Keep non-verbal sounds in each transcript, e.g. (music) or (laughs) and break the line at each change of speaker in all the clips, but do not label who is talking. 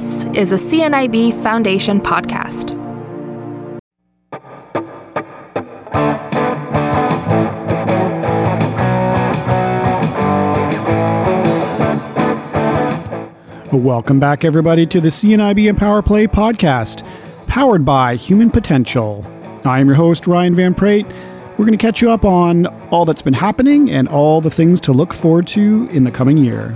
This is a CNIB Foundation podcast.
Welcome back, everybody, to the CNIB Empower Play podcast, powered by Human Potential. I am your host, Ryan Van Praet. We're going to catch you up on all that's been happening and all the things to look forward to in the coming year.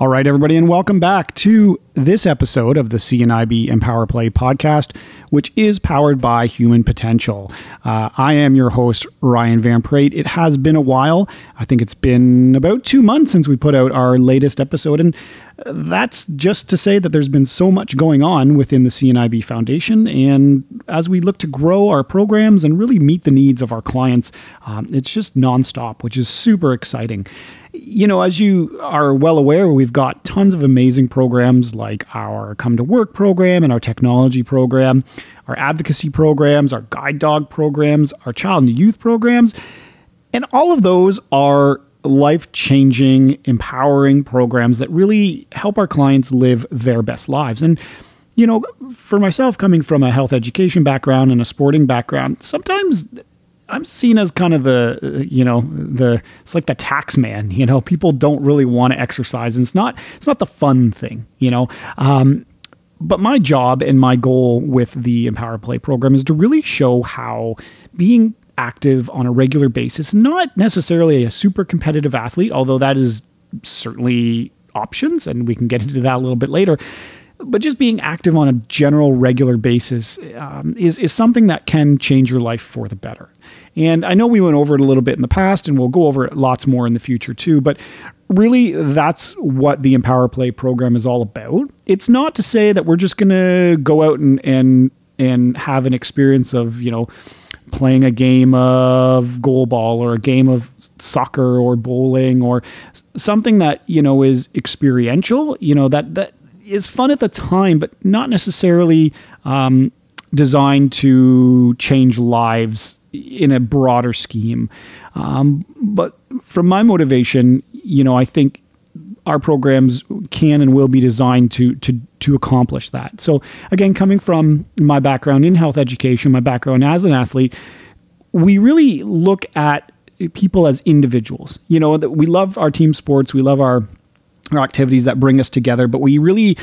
All right, everybody, and welcome back to this episode of the CNIB Empower Play podcast, which is powered by Human Potential. Uh, I am your host, Ryan Van Praet. It has been a while. I think it's been about two months since we put out our latest episode, and that's just to say that there's been so much going on within the CNIB Foundation. And as we look to grow our programs and really meet the needs of our clients, um, it's just nonstop, which is super exciting you know, as you are well aware, we've got tons of amazing programs like our Come to Work program and our technology program, our advocacy programs, our guide dog programs, our child and youth programs. And all of those are life changing, empowering programs that really help our clients live their best lives. And, you know, for myself, coming from a health education background and a sporting background, sometimes I'm seen as kind of the you know the it's like the tax man. You know, people don't really want to exercise, and it's not it's not the fun thing. You know. Um, but my job and my goal with the Empower Play program is to really show how being active on a regular basis, not necessarily a super competitive athlete, although that is certainly options, and we can get into that a little bit later but just being active on a general regular basis um, is, is something that can change your life for the better. And I know we went over it a little bit in the past, and we'll go over it lots more in the future too. But really, that's what the Empower Play program is all about. It's not to say that we're just going to go out and and and have an experience of you know playing a game of goal ball or a game of soccer or bowling or something that you know is experiential. You know that that is fun at the time, but not necessarily um, designed to change lives in a broader scheme. Um, but from my motivation, you know, I think our programs can and will be designed to to to accomplish that. So again, coming from my background in health education, my background as an athlete, we really look at people as individuals. You know, that we love our team sports, we love our our activities that bring us together, but we really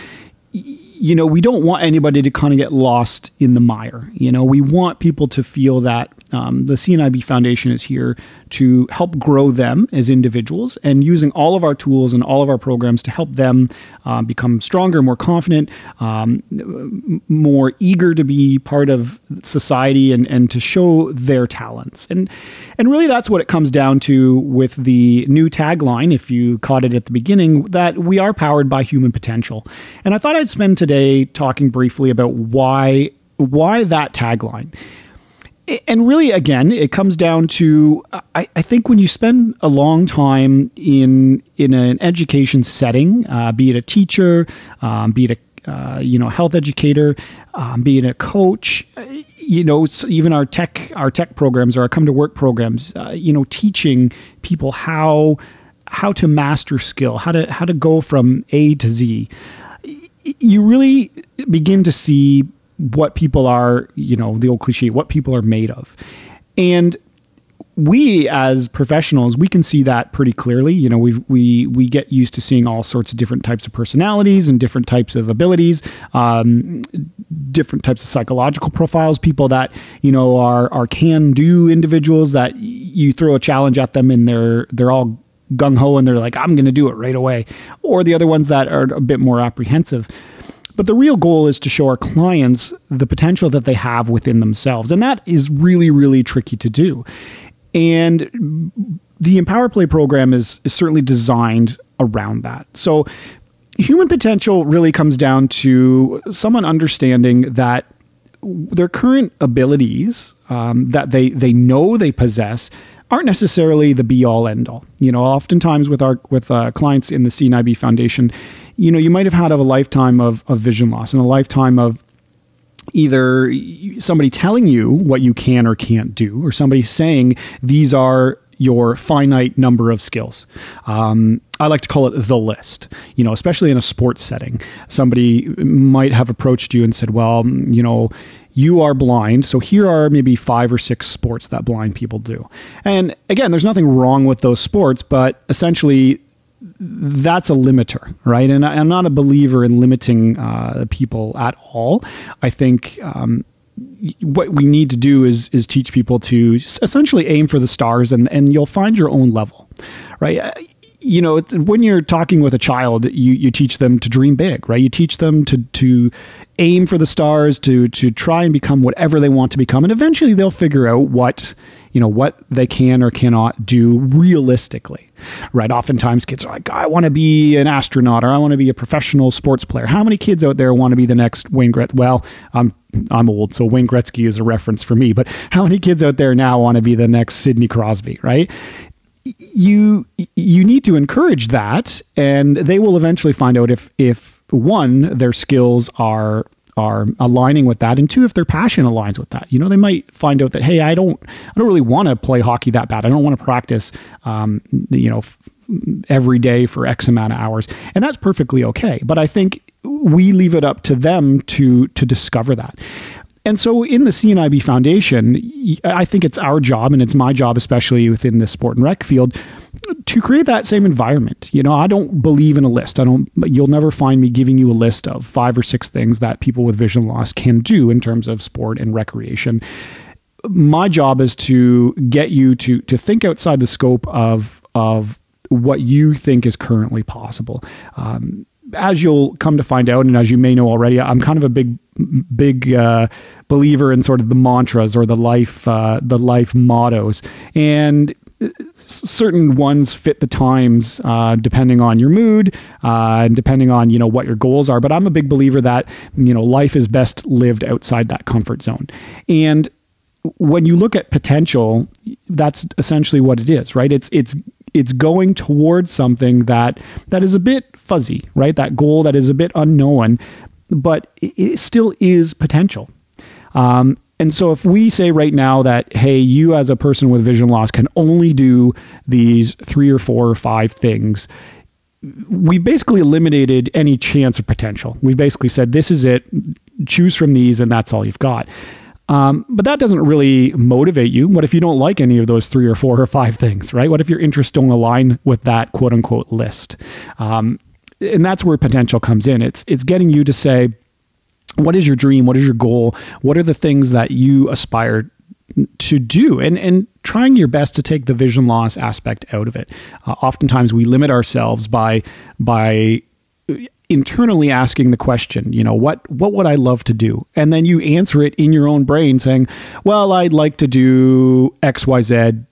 you know, we don't want anybody to kind of get lost in the mire. You know, we want people to feel that um, the CNIB Foundation is here to help grow them as individuals and using all of our tools and all of our programs to help them uh, become stronger, more confident, um, more eager to be part of society and, and to show their talents. And, and really, that's what it comes down to with the new tagline, if you caught it at the beginning, that we are powered by human potential. And I thought I'd spend today talking briefly about why why that tagline and really again it comes down to I, I, think when you spend a long time in in an education setting uh, be it a teacher um, be it a uh, you know health educator um, be it a coach you know even our tech our tech programs or our come to work programs uh, you know teaching people how how to master skill how to how to go from a to z you really begin to see what people are, you know, the old cliche, what people are made of. And we as professionals we can see that pretty clearly. You know we we we get used to seeing all sorts of different types of personalities and different types of abilities um, different types of psychological profiles people that you know are are can do individuals that you throw a challenge at them and they're they're all gung ho and they're like I'm going to do it right away. Or the other ones that are a bit more apprehensive but the real goal is to show our clients the potential that they have within themselves. And that is really, really tricky to do. And the Empower Play program is, is certainly designed around that. So, human potential really comes down to someone understanding that their current abilities um, that they, they know they possess aren't necessarily the be all end all. You know, oftentimes with our with uh, clients in the CNIB Foundation, you know, you might have had a lifetime of, of vision loss and a lifetime of either somebody telling you what you can or can't do, or somebody saying these are your finite number of skills. Um, I like to call it the list, you know, especially in a sports setting. Somebody might have approached you and said, well, you know, you are blind. So here are maybe five or six sports that blind people do. And again, there's nothing wrong with those sports, but essentially, that's a limiter, right? And I'm not a believer in limiting uh, people at all. I think um, what we need to do is is teach people to essentially aim for the stars, and and you'll find your own level, right? you know, when you're talking with a child, you, you teach them to dream big, right? You teach them to to aim for the stars, to to try and become whatever they want to become, and eventually they'll figure out what you know what they can or cannot do realistically, right? Oftentimes, kids are like, "I want to be an astronaut," or "I want to be a professional sports player." How many kids out there want to be the next Wayne Gretzky? Well, I'm I'm old, so Wayne Gretzky is a reference for me. But how many kids out there now want to be the next Sidney Crosby, right? you you need to encourage that, and they will eventually find out if if one their skills are are aligning with that and two if their passion aligns with that. You know they might find out that hey i don't i don't really want to play hockey that bad. I don't want to practice um, you know f- every day for x amount of hours. And that's perfectly okay. But i think we leave it up to them to to discover that and so in the CNIB Foundation, I think it's our job, and it's my job, especially within the sport and rec field, to create that same environment. You know, I don't believe in a list. I don't. You'll never find me giving you a list of five or six things that people with vision loss can do in terms of sport and recreation. My job is to get you to to think outside the scope of of what you think is currently possible. Um, as you'll come to find out, and as you may know already, I'm kind of a big, big uh, believer in sort of the mantras or the life, uh, the life mottos, and uh, certain ones fit the times uh, depending on your mood uh, and depending on you know what your goals are. But I'm a big believer that you know life is best lived outside that comfort zone, and when you look at potential, that's essentially what it is, right? It's it's it's going towards something that that is a bit fuzzy, right? That goal that is a bit unknown, but it still is potential. Um, and so if we say right now that, hey, you as a person with vision loss can only do these three or four or five things, we've basically eliminated any chance of potential. We've basically said, this is it, choose from these, and that's all you've got. Um, but that doesn't really motivate you. What if you don't like any of those three or four or five things, right? What if your interests don't align with that quote unquote list? Um, and that's where potential comes in. It's it's getting you to say, what is your dream? What is your goal? What are the things that you aspire to do and and trying your best to take the vision loss aspect out of it uh, oftentimes we limit ourselves by by internally asking the question you know what what would i love to do and then you answer it in your own brain saying well i'd like to do xyz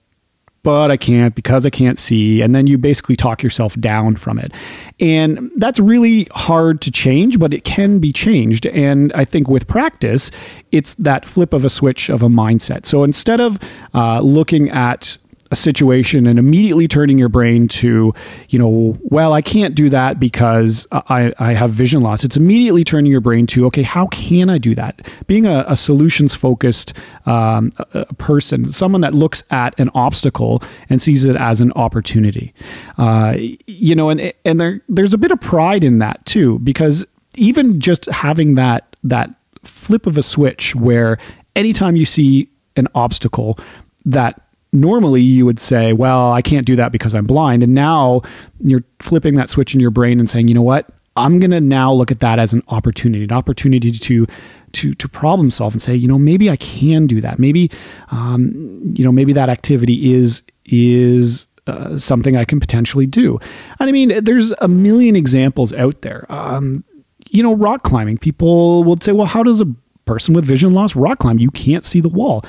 but I can't because I can't see. And then you basically talk yourself down from it. And that's really hard to change, but it can be changed. And I think with practice, it's that flip of a switch of a mindset. So instead of uh, looking at a situation and immediately turning your brain to, you know, well, I can't do that because I, I have vision loss. It's immediately turning your brain to, okay, how can I do that? Being a, a solutions focused um, person, someone that looks at an obstacle and sees it as an opportunity. Uh, you know, and and there there's a bit of pride in that too, because even just having that that flip of a switch where anytime you see an obstacle that normally you would say, well, I can't do that because I'm blind. And now you're flipping that switch in your brain and saying, you know what? I'm going to now look at that as an opportunity, an opportunity to to to problem solve and say, you know, maybe I can do that. Maybe, um, you know, maybe that activity is is uh, something I can potentially do. And I mean, there's a million examples out there. Um, you know, rock climbing. People would say, well, how does a person with vision loss rock climb? You can't see the wall.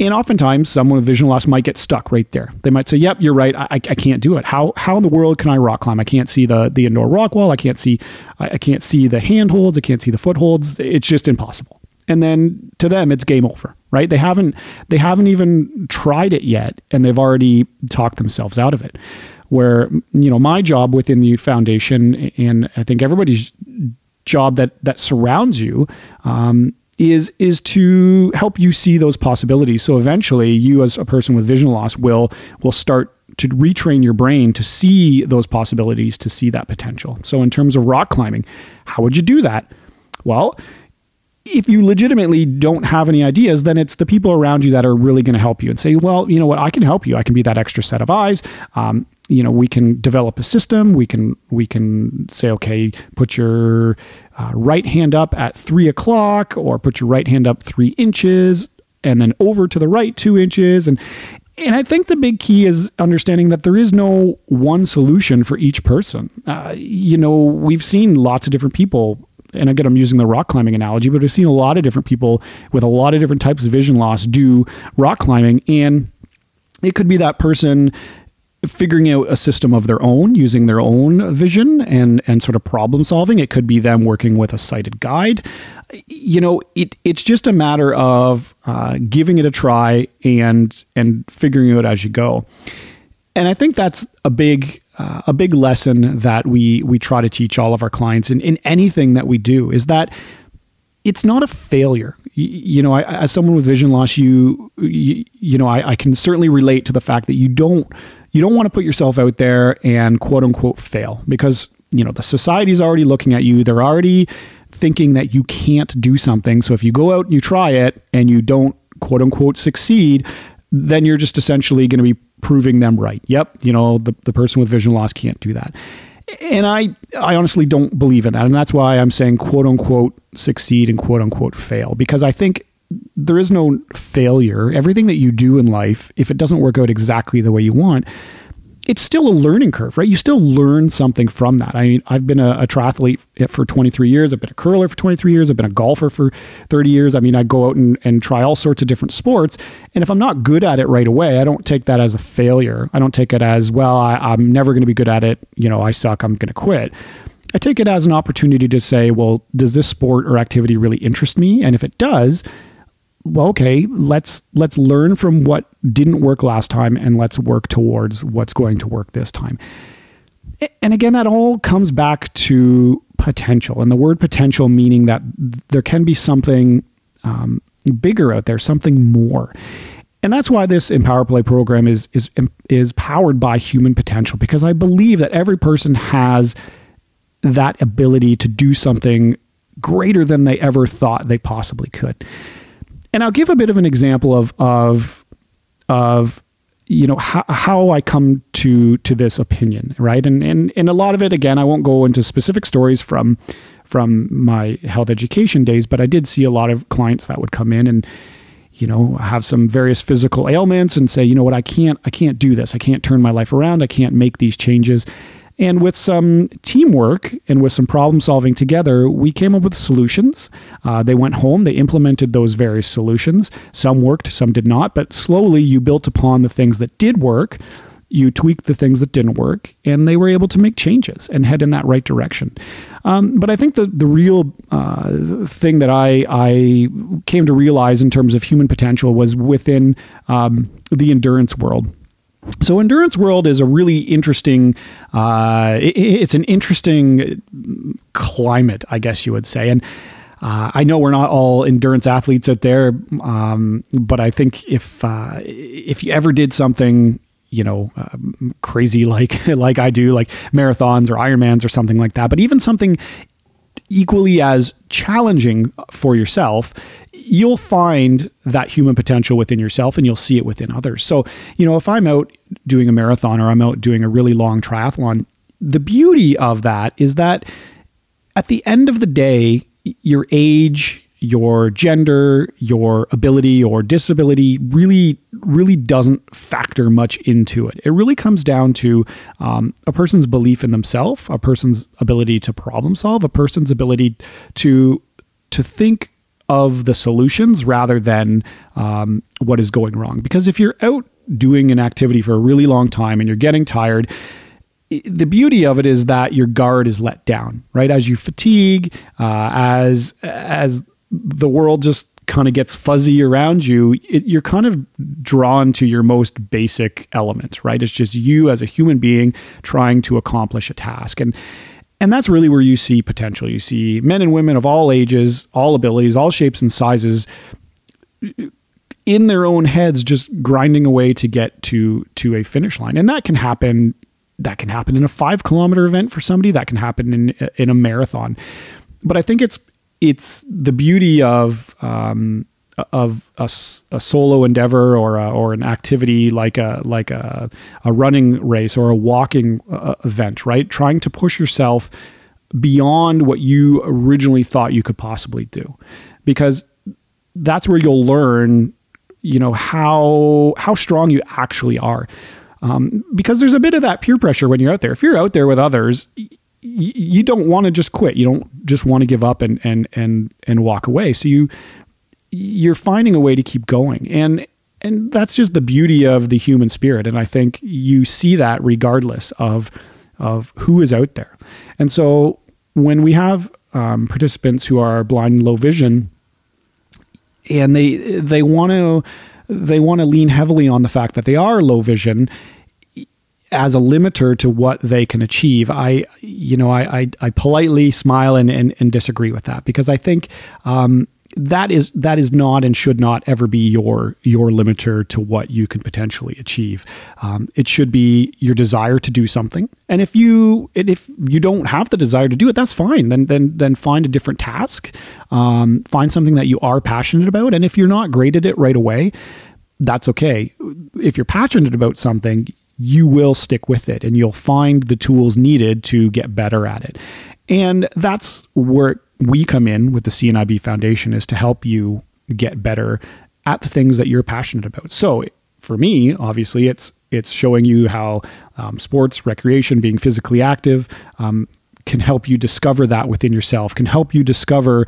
And oftentimes, someone with vision loss might get stuck right there. They might say, "Yep, you're right. I, I can't do it. How how in the world can I rock climb? I can't see the the indoor rock wall. I can't see I, I can't see the handholds. I can't see the footholds. It's just impossible." And then to them, it's game over, right? They haven't they haven't even tried it yet, and they've already talked themselves out of it. Where you know my job within the foundation, and I think everybody's job that that surrounds you um, is is to help you see those possibilities. So eventually, you as a person with vision loss will will start to retrain your brain to see those possibilities, to see that potential. So in terms of rock climbing, how would you do that? Well, if you legitimately don't have any ideas, then it's the people around you that are really going to help you and say, well, you know what, I can help you. I can be that extra set of eyes. Um, you know, we can develop a system. We can we can say, okay, put your uh, right hand up at three o'clock, or put your right hand up three inches, and then over to the right two inches, and and I think the big key is understanding that there is no one solution for each person. Uh, you know, we've seen lots of different people and again, I'm using the rock climbing analogy, but I've seen a lot of different people with a lot of different types of vision loss do rock climbing. And it could be that person figuring out a system of their own using their own vision and and sort of problem solving. It could be them working with a sighted guide. You know it it's just a matter of uh, giving it a try and and figuring it out as you go. And i think that's a big uh, a big lesson that we we try to teach all of our clients in, in anything that we do is that it's not a failure. You, know, I, as someone with vision loss, you you, you know, I, I, can certainly relate to the fact that you don't you don't want to put yourself out there and quote unquote fail because you know the society's already looking at you. They're already thinking that you can't do something. So if you go out and you try it and you don't quote unquote succeed, then you're just essentially going to be proving them right. Yep, you know, the, the person with vision loss can't do that. And I, I honestly don't believe in that. And that's why I'm saying quote unquote succeed and quote unquote fail, because I think there is no failure. Everything that you do in life, if it doesn't work out exactly the way you want, it's still a learning curve, right? You still learn something from that. I mean, I've been a, a, triathlete for 23 years. I've been a curler for 23 years. I've been a golfer for 30 years. I mean, I go out and, and try all sorts of different sports. And if I'm not good at it right away, I don't take that as a failure. I don't take it as, well, I, I'm never going to be good at it. You know, I suck. I'm going to quit. I take it as an opportunity to say, well, does this sport or activity really interest me? And if it does, well, okay, let's let's learn from what didn't work last time and let's work towards what's going to work this time. And again, that all comes back to potential, and the word potential meaning that there can be something um, bigger out there, something more. And that's why this Empower Play program is is is powered by human potential because I believe that every person has that ability to do something greater than they ever thought they possibly could. And I'll give a bit of an example of of of you know how, how I come to to this opinion, right? And and and a lot of it, again, I won't go into specific stories from from my health education days, but I did see a lot of clients that would come in and you know have some various physical ailments and say, you know what, I can't I can't do this. I can't turn my life around. I can't make these changes. And with some teamwork and with some problem solving together, we came up with solutions. Uh, they went home, they implemented those various solutions. Some worked, some did not, but slowly you built upon the things that did work. You tweaked the things that didn't work, and they were able to make changes and head in that right direction. Um, but I think the the real uh, thing that I I came to realize in terms of human potential was within um, the endurance world so endurance world is a really interesting uh, it, it's an interesting climate i guess you would say. And uh, I know we're not all endurance athletes out there, um, but I think if uh, if you ever did something, you know, um, crazy like (laughs) like I do, like marathons or Ironmans or something like that, but even something equally as challenging for yourself, you'll find that human potential within yourself and you'll see it within others. So, you know, if I'm out doing a marathon or I'm out doing a really long triathlon, the beauty of that is that at the end of the day, your age, your gender, your ability or disability really, really doesn't factor much into it. It really comes down to um, a person's belief in themselves, a person's ability to problem solve, a person's ability to to think of the solutions rather than um, what is going wrong. Because if you're out doing an activity for a really long time and you're getting tired, the beauty of it is that your guard is let down, right? As you fatigue, uh, as as the world just kind of gets fuzzy around you, it, you're kind of drawn to your most basic element, right? It's just you as a human being trying to accomplish a task, and And that's really where you see potential. You see men and women of all ages, all abilities, all shapes and sizes in their own heads just grinding away to get to to a finish line. And that can happen that can happen in a 5 kilometer event for somebody, that can happen in in a marathon. But I think it's it's the beauty of um, of a, a, solo endeavor or a, or an activity like a like a, a running race or a walking uh, event, right? Trying to push yourself beyond what you originally thought you could possibly do, because that's where you'll learn, you know how how strong you actually are. Um, because there's a bit of that peer pressure when you're out there. If you're out there with others, you don't want to just quit. You don't just want to give up and and and and walk away. So you you're finding a way to keep going. And and that's just the beauty of the human spirit. And I think you see that regardless of of who is out there. And so when we have um, participants who are blind and low vision, and they they want to they want to lean heavily on the fact that they are low vision as a limiter to what they can achieve. I, you know, I, I, I politely smile and, and, and, disagree with that because I think um, that is that is not and should not ever be your your limiter to what you can potentially achieve. Um, it should be your desire to do something, and if you if you don't have the desire to do it, that's fine. Then then then find a different task, um, find something that you are passionate about, and if you're not great at it right away, that's okay. If you're passionate about something, you will stick with it, and you'll find the tools needed to get better at it. And that's where we come in with the CNIB Foundation is to help you get better at the things that you're passionate about. So for me, obviously, it's it's showing you how um, sports, recreation, being physically active um, can help you discover that within yourself, can help you discover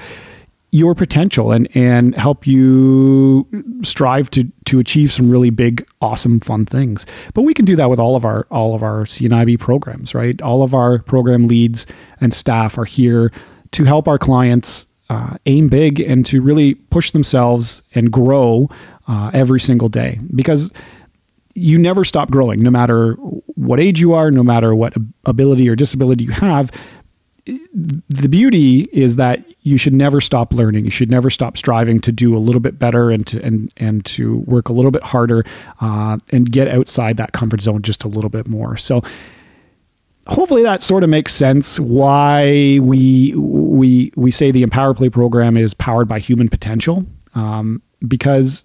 your potential and and help you strive to to achieve some really big awesome fun things. But we can do that with all of our all of our CNIB programs right? All of our program leads and staff are here to help our clients uh, aim big and to really push themselves and grow uh, every single day. Because you never stop growing no matter what age you are no matter what ability or disability you have the beauty is that you should never stop learning. You should never stop striving to do a little bit better and to and and to work a little bit harder uh, and get outside that comfort zone just a little bit more. So hopefully that sort of makes sense why we we we say the Empower Play program is powered by human potential um, because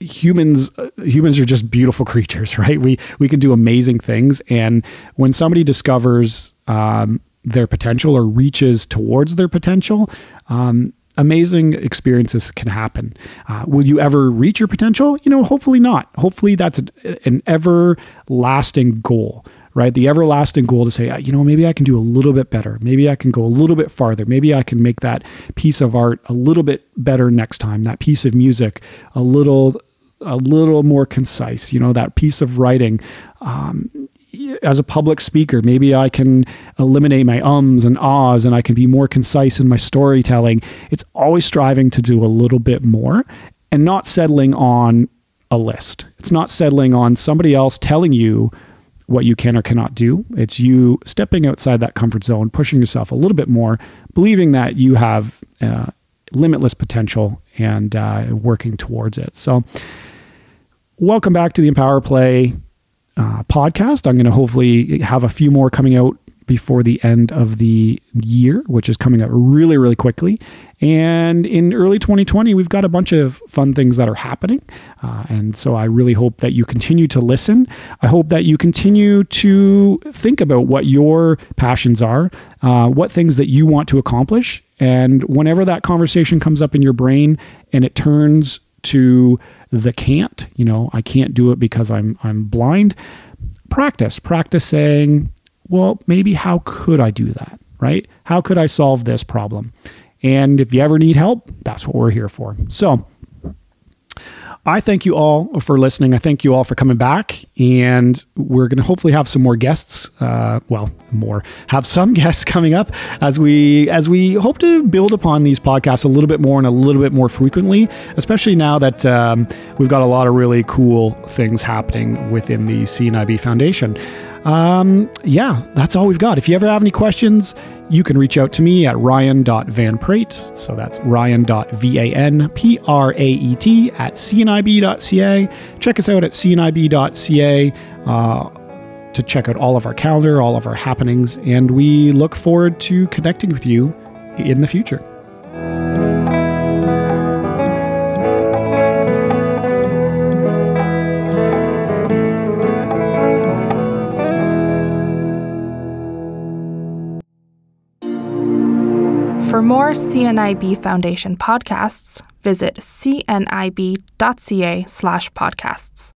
humans uh, humans are just beautiful (laughs) creatures right we we can do amazing things and when somebody discovers um, their potential or reaches towards their potential um, amazing experiences can happen. Uh, will you ever reach your potential? You know, hopefully not. Hopefully that's an, an everlasting goal, right? The everlasting goal to say, uh, you know, maybe I can do a little bit better. Maybe I can go a little bit farther. Maybe I can make that piece of art a little bit better next time. That piece of music a little a little more concise. You know, that piece of writing. Um, as a public speaker, maybe I can eliminate my ums and ahs and I can be more concise in my storytelling. It's always striving to do a little bit more and not settling on a list. It's not settling on somebody else telling you what you can or cannot do. It's you stepping outside that comfort zone, pushing yourself a little bit more, believing that you have uh, limitless potential and uh, working towards it. So, welcome back to the Empower Play uh, podcast. I'm going to hopefully have a few more coming out before the end of the year, which is coming up really, really quickly. And in early 2020, we've got a bunch of fun things that are happening. Uh, and so I really hope that you continue to listen. I hope that you continue to think about what your passions are, uh, what things that you want to accomplish. And whenever that conversation comes up in your brain and it turns to the can't, you know, I can't do it because I'm I'm blind. Practice, practice saying, well, maybe how could I do that, right? How could I solve this problem? And if you ever need help, that's what we're here for. So, I thank you all for listening. I thank you all for coming back. And we're going to hopefully have some more guests. Uh, well, more have some (laughs) guests coming up as we as we hope to build upon these podcasts a little bit more and a little bit more frequently. Especially now that um, we've got a lot of really cool things happening within the CNIB Foundation. Um, yeah, that's all we've got. If you ever have any questions, you can reach out to me at ryan.vanpraet. So that's ryan.v-a-n-p-r-a-e-t at cnib.ca. Check us out at cnib.ca. Uh, to check out all of our calendar, all of our happenings, and we look forward to connecting with you in the future.
CNIB Foundation podcasts, visit cnib.ca slash podcasts.